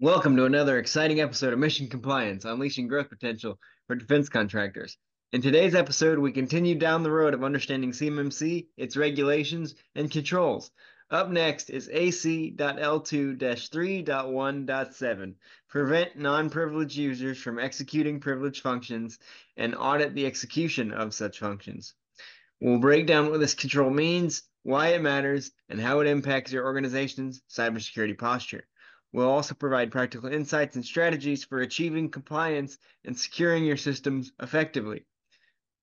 Welcome to another exciting episode of Mission Compliance, unleashing growth potential for defense contractors. In today's episode, we continue down the road of understanding CMMC, its regulations, and controls. Up next is AC.L2-3.1.7, prevent non-privileged users from executing privileged functions and audit the execution of such functions. We'll break down what this control means, why it matters, and how it impacts your organization's cybersecurity posture. We'll also provide practical insights and strategies for achieving compliance and securing your systems effectively.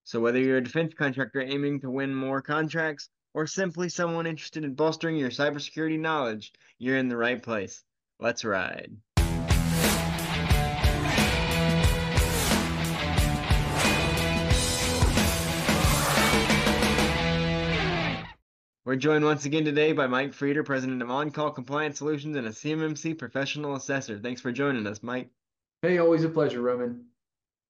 So whether you're a defense contractor aiming to win more contracts or simply someone interested in bolstering your cybersecurity knowledge, you're in the right place. Let's ride. We're joined once again today by Mike Frieder, president of On Call Compliance Solutions and a CMMC professional assessor. Thanks for joining us, Mike. Hey, always a pleasure, Roman.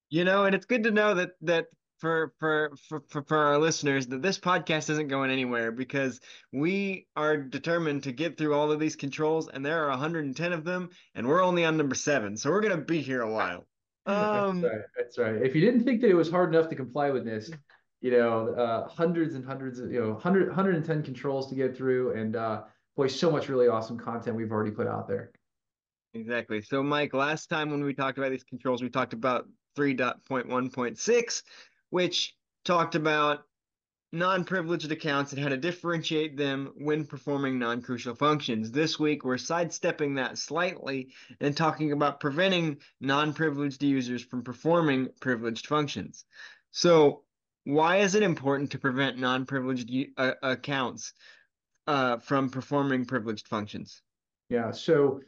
You know, and it's good to know that that for for for for our listeners that this podcast isn't going anywhere because we are determined to get through all of these controls, and there are 110 of them, and we're only on number seven, so we're gonna be here a while. Um, that's right. That's right. If you didn't think that it was hard enough to comply with this, you know, uh, hundreds and hundreds of, you know, 100, 110 controls to get through. And uh, boy, so much really awesome content we've already put out there. Exactly. So, Mike, last time when we talked about these controls, we talked about 3.1.6, which talked about non-privileged accounts and how to differentiate them when performing non-crucial functions. This week, we're sidestepping that slightly and talking about preventing non-privileged users from performing privileged functions. So why is it important to prevent non-privileged uh, accounts uh, from performing privileged functions? Yeah, so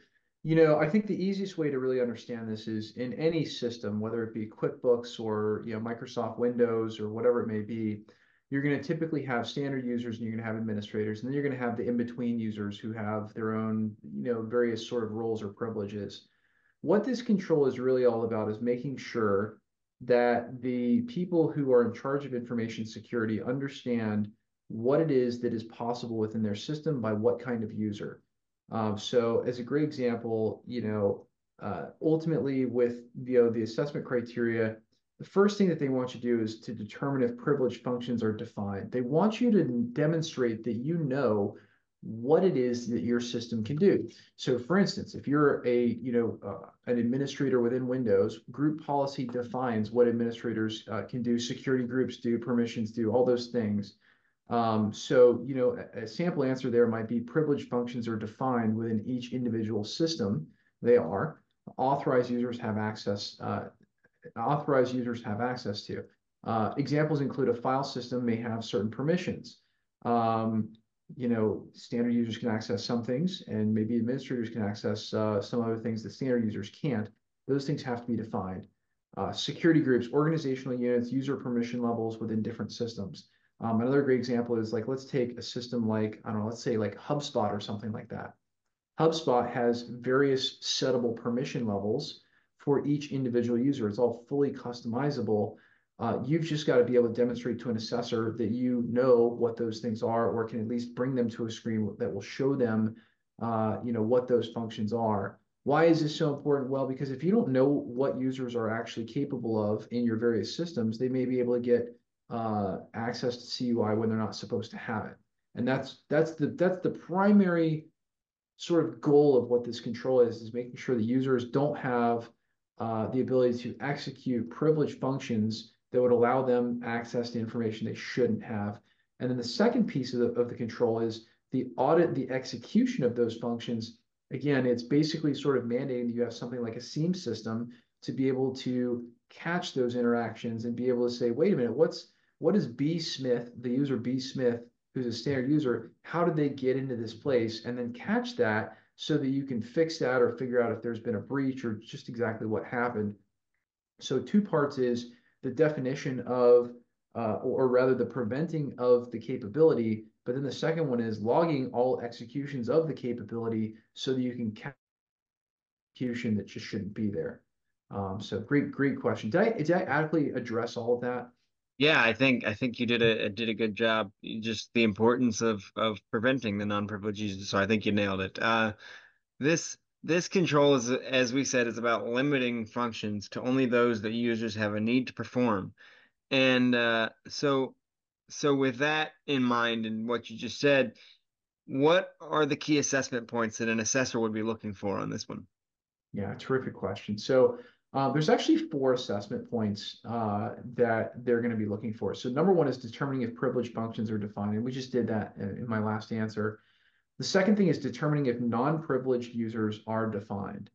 you know, I think the easiest way to really understand this is in any system, whether it be QuickBooks or you know Microsoft Windows or whatever it may be, you're going to typically have standard users and you're going to have administrators, and then you're going to have the in-between users who have their own you know various sort of roles or privileges. What this control is really all about is making sure that the people who are in charge of information security understand what it is that is possible within their system by what kind of user. Um, so as a great example, you know, uh, ultimately with you know, the assessment criteria, the first thing that they want you to do is to determine if privileged functions are defined. They want you to demonstrate that you know what it is that your system can do. So for instance, if you're a, you know, uh, an administrator within Windows, group policy defines what administrators uh, can do, security groups do, permissions do, all those things. Um, so, you know, a, a sample answer there might be privileged functions are defined within each individual system. They are. Authorized users have access, uh, authorized users have access to. Uh, examples include a file system may have certain permissions. Um, you know, standard users can access some things and maybe administrators can access uh, some other things that standard users can't. Those things have to be defined. Uh, security groups, organizational units, user permission levels within different systems. Um, another great example is like, let's take a system like, I don't know, let's say like HubSpot or something like that. HubSpot has various settable permission levels for each individual user. It's all fully customizable uh, you've just got to be able to demonstrate to an assessor that you know what those things are, or can at least bring them to a screen that will show them, uh, you know, what those functions are. Why is this so important? Well, because if you don't know what users are actually capable of in your various systems, they may be able to get uh, access to CUI when they're not supposed to have it. And that's that's the that's the primary sort of goal of what this control is, is making sure the users don't have uh, the ability to execute privileged functions that would allow them access to information they shouldn't have. And then the second piece of the, of the control is the audit, the execution of those functions. Again, it's basically sort of mandating that you have something like a SIEM system to be able to catch those interactions and be able to say, wait a minute, what's what is B Smith, the user B Smith, who's a standard user, how did they get into this place? And then catch that so that you can fix that or figure out if there's been a breach or just exactly what happened. So two parts is the definition of, uh, or rather the preventing of the capability. But then the second one is logging all executions of the capability so that you can catch execution that just shouldn't be there. Um, so great, great question. Did I, did I adequately address all of that? Yeah, I think I think you did a did a good job. Just the importance of of preventing the non-privileged users. So I think you nailed it. Uh, this this control is, as we said, is about limiting functions to only those that users have a need to perform. And uh, so, so with that in mind and what you just said, what are the key assessment points that an assessor would be looking for on this one? Yeah, terrific question. So uh, there's actually four assessment points uh, that they're going to be looking for. So number one is determining if privileged functions are defined, and we just did that in my last answer. The second thing is determining if non-privileged users are defined.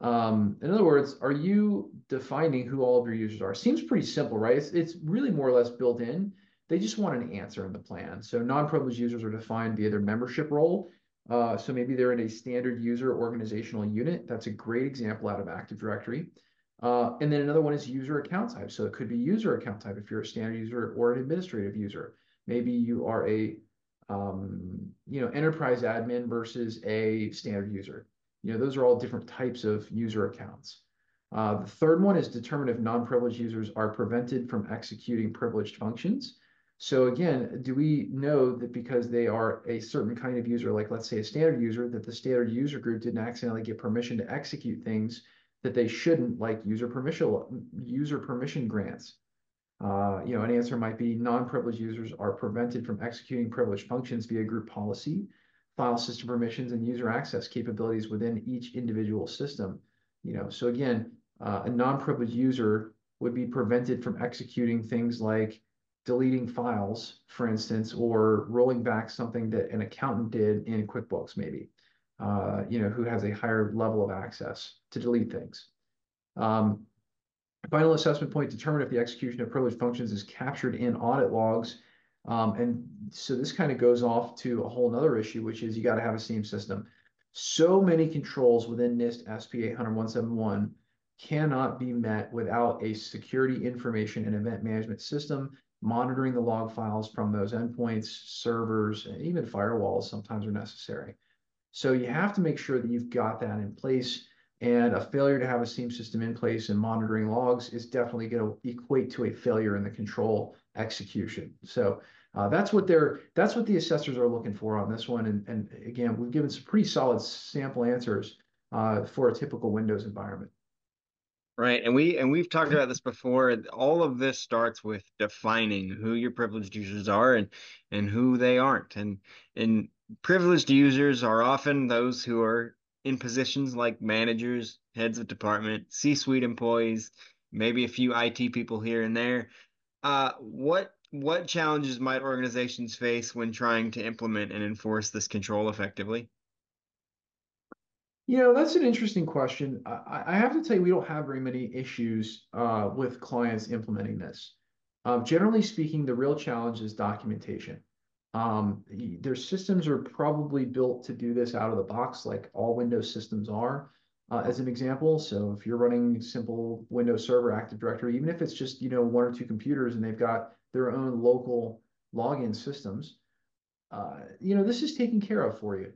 Um, in other words, are you defining who all of your users are? Seems pretty simple, right? It's, it's really more or less built in. They just want an answer in the plan. So non-privileged users are defined via their membership role. Uh, so maybe they're in a standard user organizational unit. That's a great example out of Active Directory. Uh, and then another one is user account type. So it could be user account type if you're a standard user or an administrative user. Maybe you are a um, you know enterprise admin versus a standard user. You know those are all different types of user accounts. Uh, the third one is determine if non-privileged users are prevented from executing privileged functions. So again, do we know that because they are a certain kind of user, like let's say a standard user, that the standard user group didn't accidentally get permission to execute things that they shouldn't, like user permission user permission grants. Uh, you know, an answer might be non-privileged users are prevented from executing privileged functions via group policy, file system permissions, and user access capabilities within each individual system. You know, so again, uh, a non-privileged user would be prevented from executing things like deleting files, for instance, or rolling back something that an accountant did in QuickBooks, maybe, uh, you know, who has a higher level of access to delete things. Um, final assessment point, determine if the execution of privileged functions is captured in audit logs. Um, and so this kind of goes off to a whole other issue, which is you got to have a SIEM system. So many controls within NIST SP 800-171 cannot be met without a security information and event management system monitoring the log files from those endpoints, servers, and even firewalls sometimes are necessary. So you have to make sure that you've got that in place. And a failure to have a SIEM system in place and monitoring logs is definitely going to equate to a failure in the control execution. So uh, that's what they're that's what the assessors are looking for on this one. And, and again, we've given some pretty solid sample answers uh, for a typical Windows environment. Right. And we and we've talked about this before. All of this starts with defining who your privileged users are and and who they aren't. And and privileged users are often those who are in positions like managers, heads of department, C-suite employees, maybe a few IT people here and there. Uh, what what challenges might organizations face when trying to implement and enforce this control effectively? You know, that's an interesting question. I, I have to tell you, we don't have very many issues uh, with clients implementing this. Um, generally speaking, the real challenge is documentation. Um, their systems are probably built to do this out of the box, like all Windows systems are, uh, as an example. So if you're running simple Windows Server Active Directory, even if it's just you know one or two computers and they've got their own local login systems, uh, you know this is taken care of for you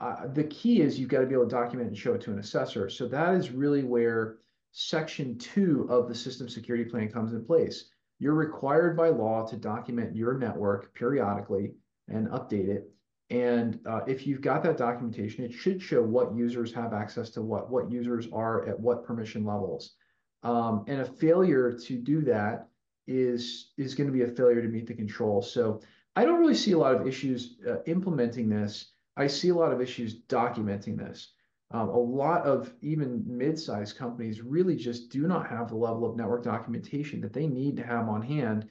uh, the key is you've got to be able to document and show it to an assessor. So that is really where section two of the system security plan comes in place. You're required by law to document your network periodically and update it. And uh, if you've got that documentation, it should show what users have access to what, what users are at what permission levels. Um, and a failure to do that is, is going to be a failure to meet the control. So I don't really see a lot of issues uh, implementing this I see a lot of issues documenting this. Um, a lot of even mid-sized companies really just do not have the level of network documentation that they need to have on hand.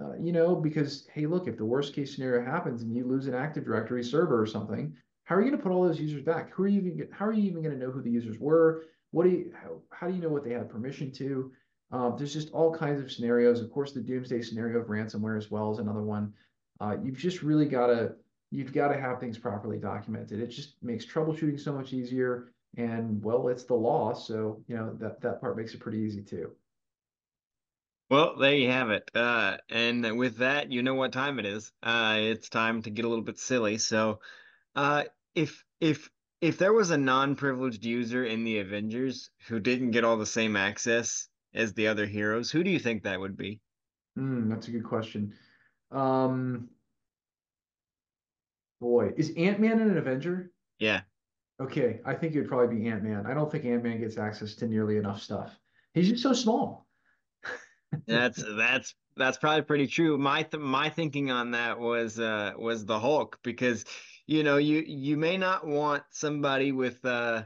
Uh, you know, because hey, look, if the worst case scenario happens and you lose an Active Directory server or something, how are you going to put all those users back? Who are you even? How are you even going to know who the users were? What do you? How, how do you know what they had permission to? Um, there's just all kinds of scenarios. Of course, the doomsday scenario of ransomware as well is another one. Uh, you've just really got to you've got to have things properly documented. It just makes troubleshooting so much easier. And well, it's the law, so you know that that part makes it pretty easy too. Well, there you have it. Uh, and with that, you know what time it is. Uh, it's time to get a little bit silly. So, uh, if if if there was a non-privileged user in the Avengers who didn't get all the same access as the other heroes, who do you think that would be? Mm, that's a good question. Um, Boy, is Ant-Man an Avenger? Yeah. Okay, I think it would probably be Ant-Man. I don't think Ant-Man gets access to nearly enough stuff. He's just so small. That's that's that's probably pretty true. My th my thinking on that was uh was the Hulk because you know you you may not want somebody with uh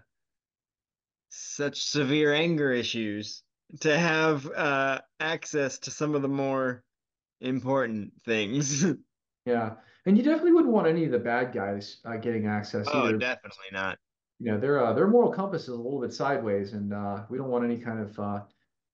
such severe anger issues to have uh access to some of the more important things. Yeah, and you definitely wouldn't want any of the bad guys uh, getting access Oh, either. definitely not. You know, their uh, their moral compass is a little bit sideways, and uh, we don't want any kind of uh,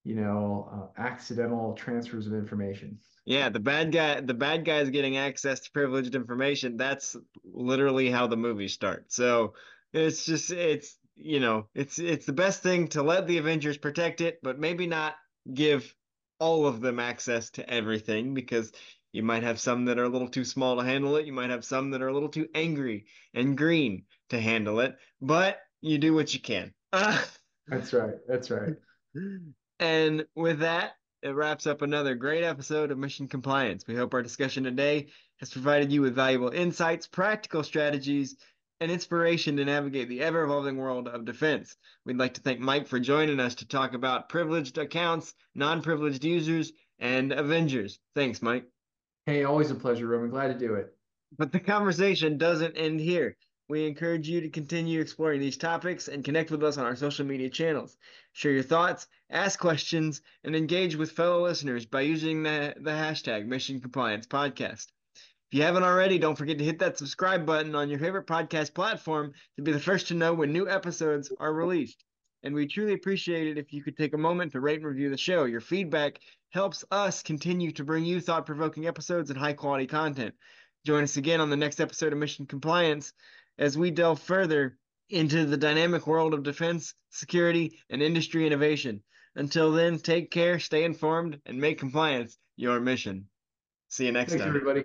you know uh, accidental transfers of information. Yeah, the bad guy the bad guys getting access to privileged information, that's literally how the movie starts. So it's just it's you know, it's it's the best thing to let the Avengers protect it, but maybe not give all of them access to everything because you might have some that are a little too small to handle it. You might have some that are a little too angry and green to handle it, but you do what you can. That's right. That's right. and with that, it wraps up another great episode of Mission Compliance. We hope our discussion today has provided you with valuable insights, practical strategies, and inspiration to navigate the ever evolving world of defense. We'd like to thank Mike for joining us to talk about privileged accounts, non privileged users, and Avengers. Thanks, Mike. Hey, always a pleasure, Roman. Glad to do it. But the conversation doesn't end here. We encourage you to continue exploring these topics and connect with us on our social media channels. Share your thoughts, ask questions, and engage with fellow listeners by using the, the hashtag Mission Compliance Podcast. If you haven't already, don't forget to hit that subscribe button on your favorite podcast platform to be the first to know when new episodes are released. And we truly appreciate it if you could take a moment to rate and review the show. Your feedback helps us continue to bring you thought provoking episodes and high quality content. Join us again on the next episode of Mission Compliance as we delve further into the dynamic world of defense, security, and industry innovation. Until then, take care, stay informed, and make compliance your mission. See you next Thanks, time. everybody.